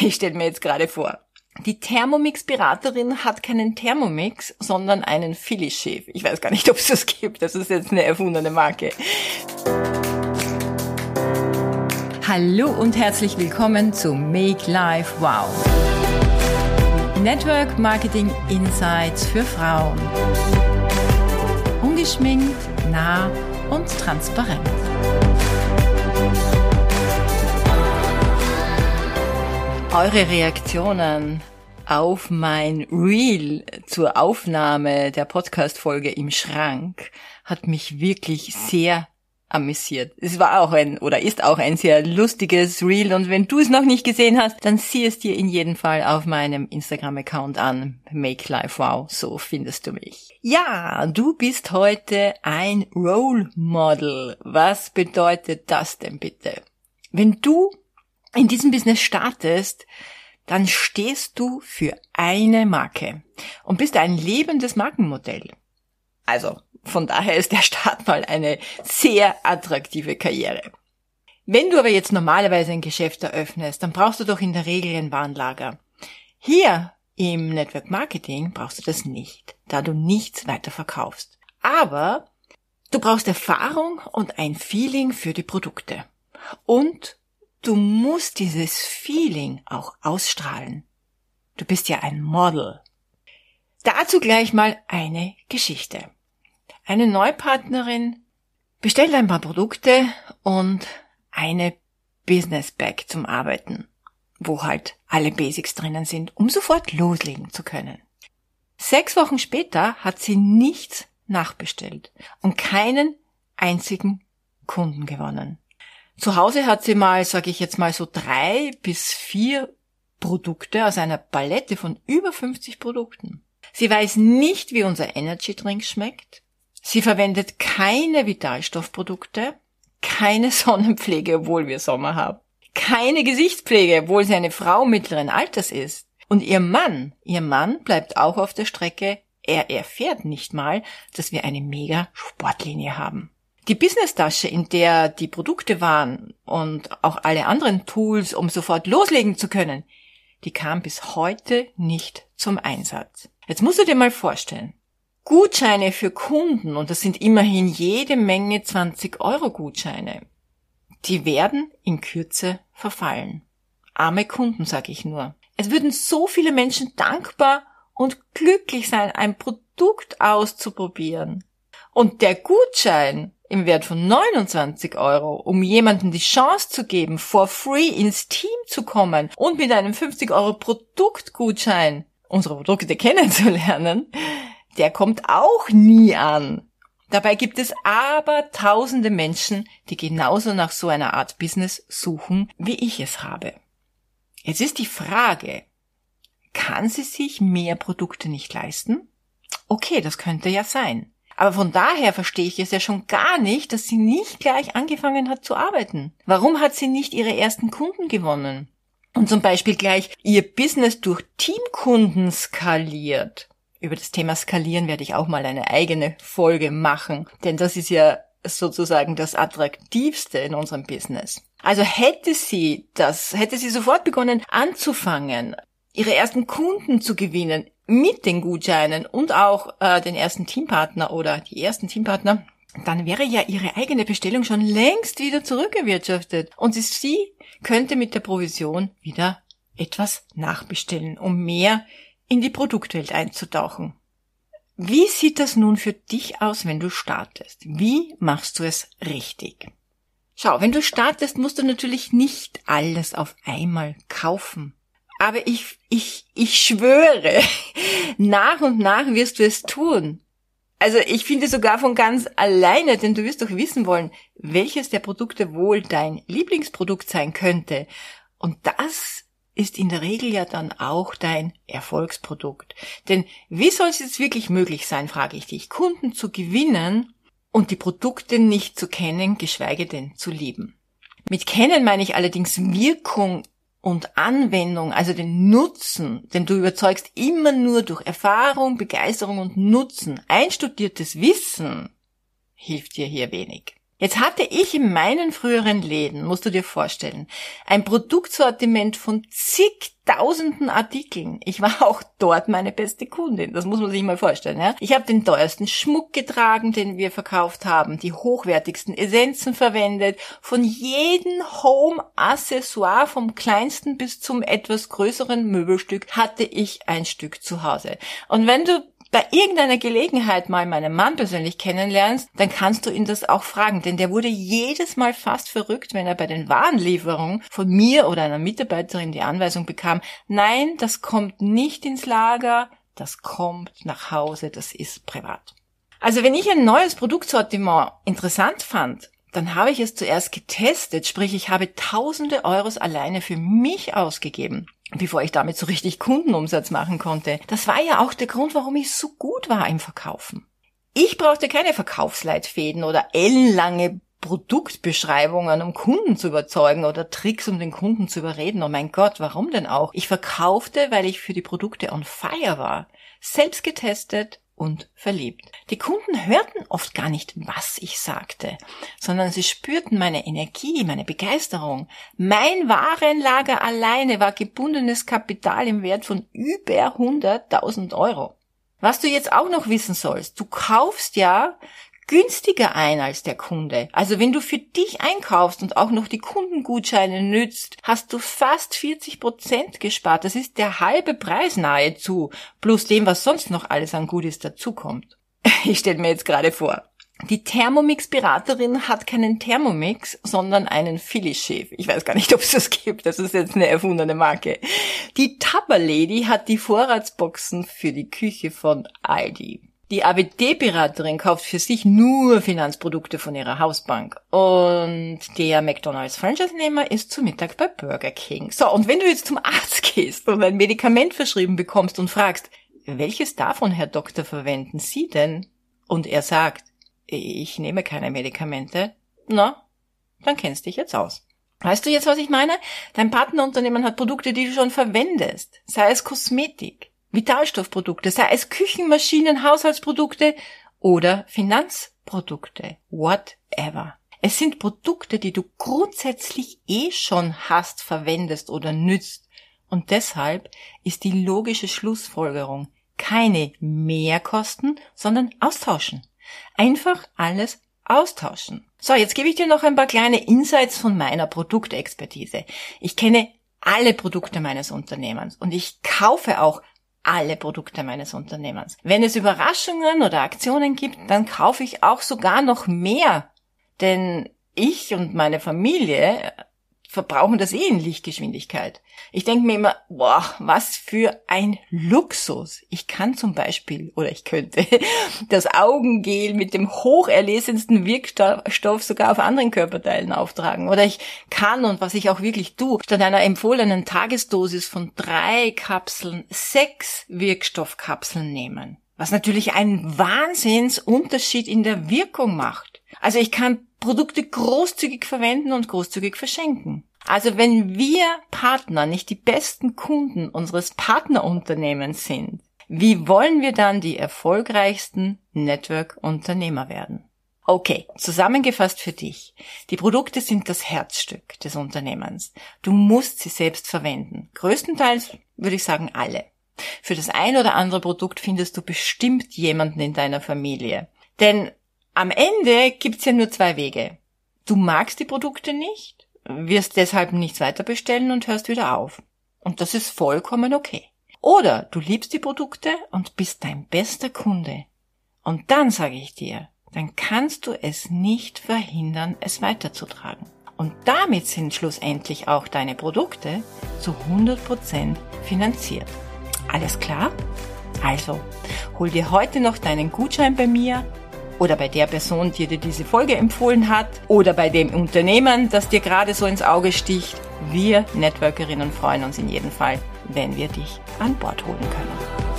ich stelle mir jetzt gerade vor. Die Thermomix-Beraterin hat keinen Thermomix, sondern einen Philly-Chef. Ich weiß gar nicht, ob es das gibt. Das ist jetzt eine erfundene Marke. Hallo und herzlich willkommen zu Make Life Wow. Network Marketing Insights für Frauen. Ungeschminkt, nah und transparent. Eure Reaktionen auf mein Reel zur Aufnahme der Podcast-Folge im Schrank hat mich wirklich sehr amüsiert. Es war auch ein oder ist auch ein sehr lustiges Reel und wenn du es noch nicht gesehen hast, dann sieh es dir in jedem Fall auf meinem Instagram-Account an. Make Life Wow, so findest du mich. Ja, du bist heute ein Role Model. Was bedeutet das denn bitte? Wenn du in diesem Business startest, dann stehst du für eine Marke und bist ein lebendes Markenmodell. Also von daher ist der Start mal eine sehr attraktive Karriere. Wenn du aber jetzt normalerweise ein Geschäft eröffnest, dann brauchst du doch in der Regel ein Warenlager. Hier im Network Marketing brauchst du das nicht, da du nichts weiter verkaufst. Aber du brauchst Erfahrung und ein Feeling für die Produkte. Und Du musst dieses Feeling auch ausstrahlen. Du bist ja ein Model. Dazu gleich mal eine Geschichte. Eine Neupartnerin bestellt ein paar Produkte und eine Business Bag zum Arbeiten, wo halt alle Basics drinnen sind, um sofort loslegen zu können. Sechs Wochen später hat sie nichts nachbestellt und keinen einzigen Kunden gewonnen. Zu Hause hat sie mal, sage ich jetzt mal so drei bis vier Produkte aus einer Palette von über 50 Produkten. Sie weiß nicht, wie unser Energy Drink schmeckt. Sie verwendet keine Vitalstoffprodukte, keine Sonnenpflege, obwohl wir Sommer haben, keine Gesichtspflege, obwohl sie eine Frau mittleren Alters ist. Und ihr Mann, ihr Mann bleibt auch auf der Strecke. Er erfährt nicht mal, dass wir eine mega Sportlinie haben. Die Business-Tasche, in der die Produkte waren und auch alle anderen Tools, um sofort loslegen zu können, die kam bis heute nicht zum Einsatz. Jetzt musst du dir mal vorstellen, Gutscheine für Kunden, und das sind immerhin jede Menge 20 Euro Gutscheine, die werden in Kürze verfallen. Arme Kunden, sag ich nur. Es würden so viele Menschen dankbar und glücklich sein, ein Produkt auszuprobieren. Und der Gutschein im Wert von 29 Euro, um jemandem die Chance zu geben, for free ins Team zu kommen und mit einem 50 Euro Produktgutschein unsere Produkte kennenzulernen, der kommt auch nie an. Dabei gibt es aber tausende Menschen, die genauso nach so einer Art Business suchen, wie ich es habe. Jetzt ist die Frage, kann sie sich mehr Produkte nicht leisten? Okay, das könnte ja sein. Aber von daher verstehe ich es ja schon gar nicht, dass sie nicht gleich angefangen hat zu arbeiten. Warum hat sie nicht ihre ersten Kunden gewonnen? Und zum Beispiel gleich ihr Business durch Teamkunden skaliert. Über das Thema Skalieren werde ich auch mal eine eigene Folge machen, denn das ist ja sozusagen das Attraktivste in unserem Business. Also hätte sie das, hätte sie sofort begonnen anzufangen, ihre ersten Kunden zu gewinnen mit den Gutscheinen und auch äh, den ersten Teampartner oder die ersten Teampartner, dann wäre ja ihre eigene Bestellung schon längst wieder zurückgewirtschaftet und sie könnte mit der Provision wieder etwas nachbestellen, um mehr in die Produktwelt einzutauchen. Wie sieht das nun für dich aus, wenn du startest? Wie machst du es richtig? Schau, wenn du startest, musst du natürlich nicht alles auf einmal kaufen. Aber ich, ich, ich schwöre, nach und nach wirst du es tun. Also ich finde sogar von ganz alleine, denn du wirst doch wissen wollen, welches der Produkte wohl dein Lieblingsprodukt sein könnte. Und das ist in der Regel ja dann auch dein Erfolgsprodukt. Denn wie soll es jetzt wirklich möglich sein, frage ich dich, Kunden zu gewinnen und die Produkte nicht zu kennen, geschweige denn zu lieben? Mit kennen meine ich allerdings Wirkung und Anwendung, also den Nutzen, denn du überzeugst immer nur durch Erfahrung, Begeisterung und Nutzen. Einstudiertes Wissen hilft dir hier wenig. Jetzt hatte ich in meinen früheren Läden, musst du dir vorstellen, ein Produktsortiment von zigtausenden Artikeln. Ich war auch dort meine beste Kundin. Das muss man sich mal vorstellen. Ja? Ich habe den teuersten Schmuck getragen, den wir verkauft haben, die hochwertigsten Essenzen verwendet, von jedem Home-Accessoire, vom kleinsten bis zum etwas größeren Möbelstück, hatte ich ein Stück zu Hause. Und wenn du bei irgendeiner Gelegenheit mal meinen Mann persönlich kennenlernst, dann kannst du ihn das auch fragen, denn der wurde jedes Mal fast verrückt, wenn er bei den Warenlieferungen von mir oder einer Mitarbeiterin die Anweisung bekam, nein, das kommt nicht ins Lager, das kommt nach Hause, das ist privat. Also wenn ich ein neues Produktsortiment interessant fand, dann habe ich es zuerst getestet, sprich ich habe tausende Euros alleine für mich ausgegeben bevor ich damit so richtig Kundenumsatz machen konnte. Das war ja auch der Grund, warum ich so gut war im Verkaufen. Ich brauchte keine Verkaufsleitfäden oder ellenlange Produktbeschreibungen, um Kunden zu überzeugen oder Tricks, um den Kunden zu überreden. Oh mein Gott, warum denn auch? Ich verkaufte, weil ich für die Produkte on fire war. Selbst getestet, und verliebt. Die Kunden hörten oft gar nicht, was ich sagte, sondern sie spürten meine Energie, meine Begeisterung. Mein Warenlager alleine war gebundenes Kapital im Wert von über 100.000 Euro. Was du jetzt auch noch wissen sollst, du kaufst ja günstiger ein als der Kunde. Also wenn du für dich einkaufst und auch noch die Kundengutscheine nützt, hast du fast 40 Prozent gespart. Das ist der halbe Preis nahezu, plus dem, was sonst noch alles an Gutes dazukommt. Ich stelle mir jetzt gerade vor. Die Thermomix-Beraterin hat keinen Thermomix, sondern einen Philly-Chef. Ich weiß gar nicht, ob es das gibt. Das ist jetzt eine erfundene Marke. Die Tupper Lady hat die Vorratsboxen für die Küche von Aldi. Die AWD-Beraterin kauft für sich nur Finanzprodukte von ihrer Hausbank. Und der McDonalds Franchise-Nehmer ist zu Mittag bei Burger King. So, und wenn du jetzt zum Arzt gehst und ein Medikament verschrieben bekommst und fragst, welches davon, Herr Doktor, verwenden Sie denn? Und er sagt, ich nehme keine Medikamente. Na, dann kennst dich jetzt aus. Weißt du jetzt, was ich meine? Dein Partnerunternehmen hat Produkte, die du schon verwendest. Sei es Kosmetik Vitalstoffprodukte, sei es Küchenmaschinen, Haushaltsprodukte oder Finanzprodukte, whatever. Es sind Produkte, die du grundsätzlich eh schon hast, verwendest oder nützt. Und deshalb ist die logische Schlussfolgerung keine Mehrkosten, sondern austauschen. Einfach alles austauschen. So, jetzt gebe ich dir noch ein paar kleine Insights von meiner Produktexpertise. Ich kenne alle Produkte meines Unternehmens und ich kaufe auch alle Produkte meines Unternehmens. Wenn es Überraschungen oder Aktionen gibt, dann kaufe ich auch sogar noch mehr. Denn ich und meine Familie verbrauchen das eh in Lichtgeschwindigkeit. Ich denke mir immer, boah, was für ein Luxus. Ich kann zum Beispiel, oder ich könnte, das Augengel mit dem hocherlesensten Wirkstoff sogar auf anderen Körperteilen auftragen. Oder ich kann, und was ich auch wirklich tue, statt einer empfohlenen Tagesdosis von drei Kapseln sechs Wirkstoffkapseln nehmen. Was natürlich einen Wahnsinnsunterschied in der Wirkung macht. Also ich kann Produkte großzügig verwenden und großzügig verschenken. Also wenn wir Partner nicht die besten Kunden unseres Partnerunternehmens sind, wie wollen wir dann die erfolgreichsten Network-Unternehmer werden? Okay, zusammengefasst für dich. Die Produkte sind das Herzstück des Unternehmens. Du musst sie selbst verwenden. Größtenteils würde ich sagen alle. Für das ein oder andere Produkt findest du bestimmt jemanden in deiner Familie. Denn am Ende gibt's ja nur zwei Wege. Du magst die Produkte nicht, wirst deshalb nichts weiter bestellen und hörst wieder auf. Und das ist vollkommen okay. Oder du liebst die Produkte und bist dein bester Kunde. Und dann sage ich dir, dann kannst du es nicht verhindern, es weiterzutragen. Und damit sind schlussendlich auch deine Produkte zu 100% finanziert. Alles klar? Also, hol dir heute noch deinen Gutschein bei mir oder bei der Person, die dir diese Folge empfohlen hat oder bei dem Unternehmen, das dir gerade so ins Auge sticht. Wir Networkerinnen freuen uns in jedem Fall, wenn wir dich an Bord holen können.